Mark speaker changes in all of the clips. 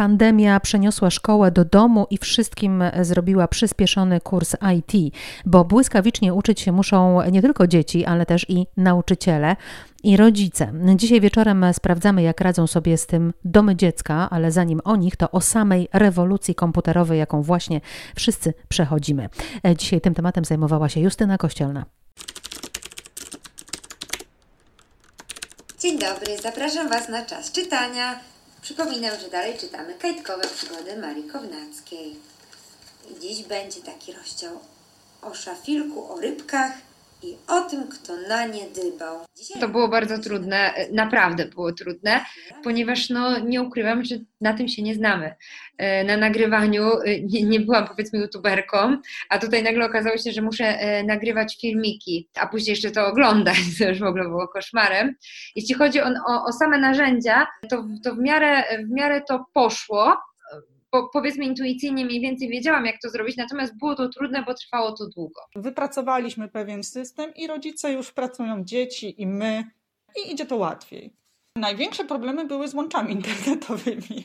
Speaker 1: Pandemia przeniosła szkołę do domu i wszystkim zrobiła przyspieszony kurs IT, bo błyskawicznie uczyć się muszą nie tylko dzieci, ale też i nauczyciele i rodzice. Dzisiaj wieczorem sprawdzamy, jak radzą sobie z tym domy dziecka, ale zanim o nich, to o samej rewolucji komputerowej, jaką właśnie wszyscy przechodzimy. Dzisiaj tym tematem zajmowała się Justyna Kościelna.
Speaker 2: Dzień dobry, zapraszam Was na czas czytania. Przypominam, że dalej czytamy kajtkowe przygody Marii Kownackiej. Dziś będzie taki rozdział o szafilku, o rybkach i o tym, kto na nie dybał.
Speaker 3: Dzisiaj to było bardzo trudne, naprawdę było trudne, ponieważ no, nie ukrywam, że na tym się nie znamy. E, na nagrywaniu e, nie, nie byłam powiedzmy youtuberką, a tutaj nagle okazało się, że muszę e, nagrywać filmiki, a później jeszcze to oglądać, to już w ogóle było koszmarem. Jeśli chodzi o, o, o same narzędzia, to, to w, miarę, w miarę to poszło, po, powiedzmy intuicyjnie mniej więcej wiedziałam, jak to zrobić, natomiast było to trudne, bo trwało to długo.
Speaker 4: Wypracowaliśmy pewien system i rodzice już pracują, dzieci i my, i idzie to łatwiej. Największe problemy były z łączami internetowymi.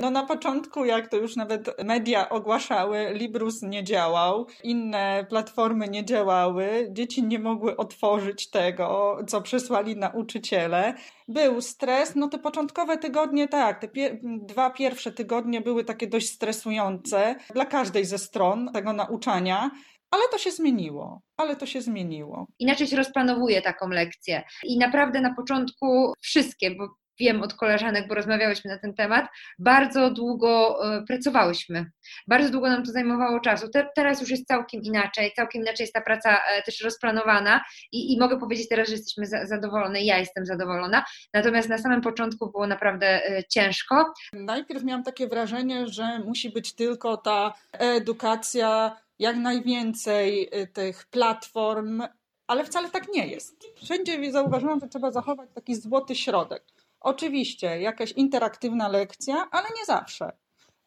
Speaker 4: No na początku, jak to już nawet media ogłaszały, Librus nie działał, inne platformy nie działały, dzieci nie mogły otworzyć tego, co przysłali nauczyciele. Był stres, no te początkowe tygodnie, tak, te pier dwa pierwsze tygodnie były takie dość stresujące dla każdej ze stron tego nauczania. Ale to się zmieniło, ale to się zmieniło.
Speaker 3: Inaczej się rozplanowuje taką lekcję. I naprawdę na początku wszystkie, bo wiem od koleżanek, bo rozmawiałyśmy na ten temat, bardzo długo e, pracowałyśmy. Bardzo długo nam to zajmowało czasu. Te, teraz już jest całkiem inaczej, całkiem inaczej jest ta praca e, też rozplanowana i, i mogę powiedzieć teraz, że jesteśmy za, zadowolone, ja jestem zadowolona. Natomiast na samym początku było naprawdę e, ciężko.
Speaker 4: Najpierw miałam takie wrażenie, że musi być tylko ta edukacja jak najwięcej y, tych platform, ale wcale tak nie jest. Wszędzie zauważyłam, że trzeba zachować taki złoty środek. Oczywiście jakaś interaktywna lekcja, ale nie zawsze.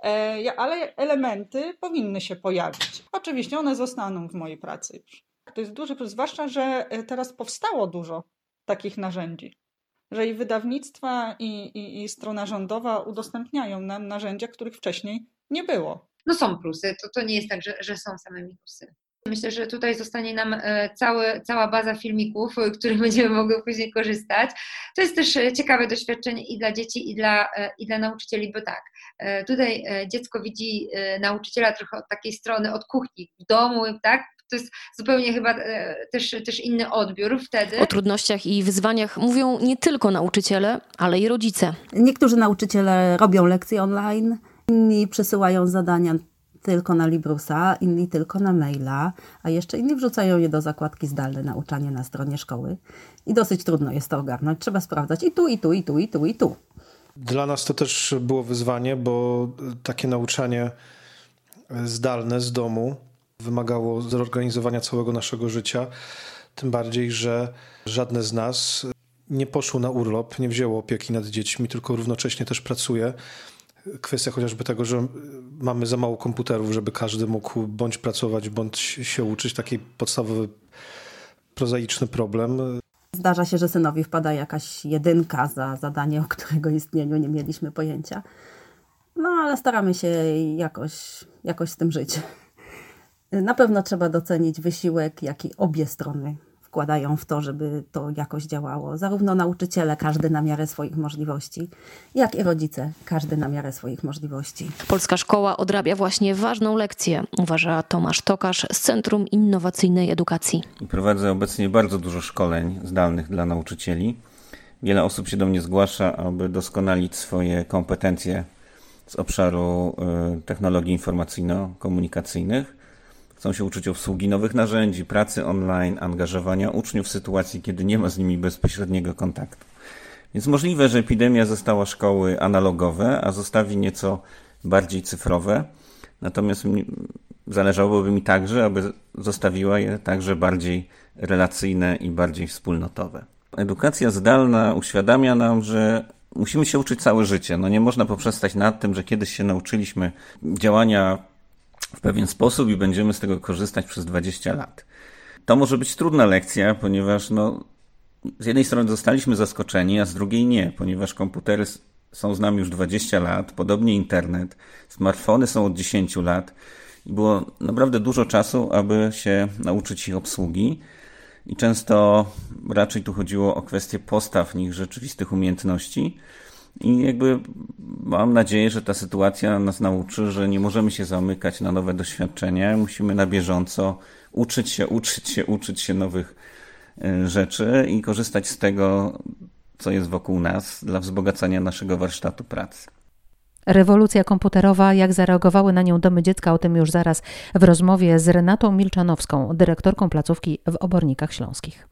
Speaker 4: E, ale elementy powinny się pojawić. Oczywiście one zostaną w mojej pracy już. To jest duży plus, zwłaszcza, że e, teraz powstało dużo takich narzędzi. Że i wydawnictwa, i, i, i strona rządowa udostępniają nam narzędzia, których wcześniej nie było
Speaker 3: no są plusy, to, to nie jest tak, że, że są same minusy. Myślę, że tutaj zostanie nam e, cały, cała baza filmików, których będziemy mogły później korzystać. To jest też e, ciekawe doświadczenie i dla dzieci, i dla, e, i dla nauczycieli, bo tak, tutaj dziecko widzi nauczyciela trochę od takiej strony, od kuchni, w domu, tak? To jest zupełnie chyba też, też inny odbiór wtedy.
Speaker 5: O trudnościach i wyzwaniach mówią nie tylko nauczyciele, ale i rodzice.
Speaker 6: Niektórzy nauczyciele robią lekcje online, Inni przesyłają zadania tylko na Librusa, inni tylko na maila, a jeszcze inni wrzucają je do zakładki zdalne nauczanie na stronie szkoły. I dosyć trudno jest to ogarnąć. Trzeba sprawdzać i tu, i tu, i tu, i tu, i tu.
Speaker 7: Dla nas to też było wyzwanie, bo takie nauczanie zdalne z domu wymagało zorganizowania całego naszego życia. Tym bardziej, że żadne z nas nie poszło na urlop, nie wzięło opieki nad dziećmi, tylko równocześnie też pracuje kwestia chociażby tego, że mamy za mało komputerów, żeby każdy mógł bądź pracować, bądź się uczyć. Taki podstawowy, prozaiczny problem.
Speaker 6: Zdarza się, że synowi wpada jakaś jedynka za zadanie, o którego istnieniu nie mieliśmy pojęcia. No ale staramy się jakoś, jakoś z tym żyć. Na pewno trzeba docenić wysiłek, jaki obie strony wkładają w to, żeby to jakoś działało. Zarówno nauczyciele, każdy na miarę swoich możliwości, jak i rodzice, każdy na miarę swoich możliwości.
Speaker 5: Polska szkoła odrabia właśnie ważną lekcję, uważa Tomasz Tokarz z Centrum Innowacyjnej Edukacji.
Speaker 8: Prowadzę obecnie bardzo dużo szkoleń zdalnych dla nauczycieli. Wiele osób się do mnie zgłasza, aby doskonalić swoje kompetencje z obszaru y, technologii informacyjno-komunikacyjnych Chcą się uczyć obsługi nowych narzędzi, pracy online, angażowania uczniów w sytuacji, kiedy nie ma z nimi bezpośredniego kontaktu. Więc możliwe, że epidemia została szkoły analogowe, a zostawi nieco bardziej cyfrowe. Natomiast zależałoby mi także, aby zostawiła je także bardziej relacyjne i bardziej wspólnotowe. Edukacja zdalna uświadamia nam, że musimy się uczyć całe życie. No nie można poprzestać nad tym, że kiedyś się nauczyliśmy działania w pewien sposób i będziemy z tego korzystać przez 20 lat. To może być trudna lekcja, ponieważ no, z jednej strony zostaliśmy zaskoczeni, a z drugiej nie, ponieważ komputery są z nami już 20 lat, podobnie internet, smartfony są od 10 lat i było naprawdę dużo czasu, aby się nauczyć ich obsługi. I często raczej tu chodziło o kwestię postaw niż rzeczywistych umiejętności. I jakby mam nadzieję, że ta sytuacja nas nauczy, że nie możemy się zamykać na nowe doświadczenia. Musimy na bieżąco uczyć się, uczyć się, uczyć się nowych e, rzeczy i korzystać z tego, co jest wokół nas, dla wzbogacania naszego warsztatu pracy.
Speaker 1: Rewolucja komputerowa, jak zareagowały na nią domy dziecka, o tym już zaraz w rozmowie z Renatą Milczanowską, dyrektorką placówki w Obornikach Śląskich.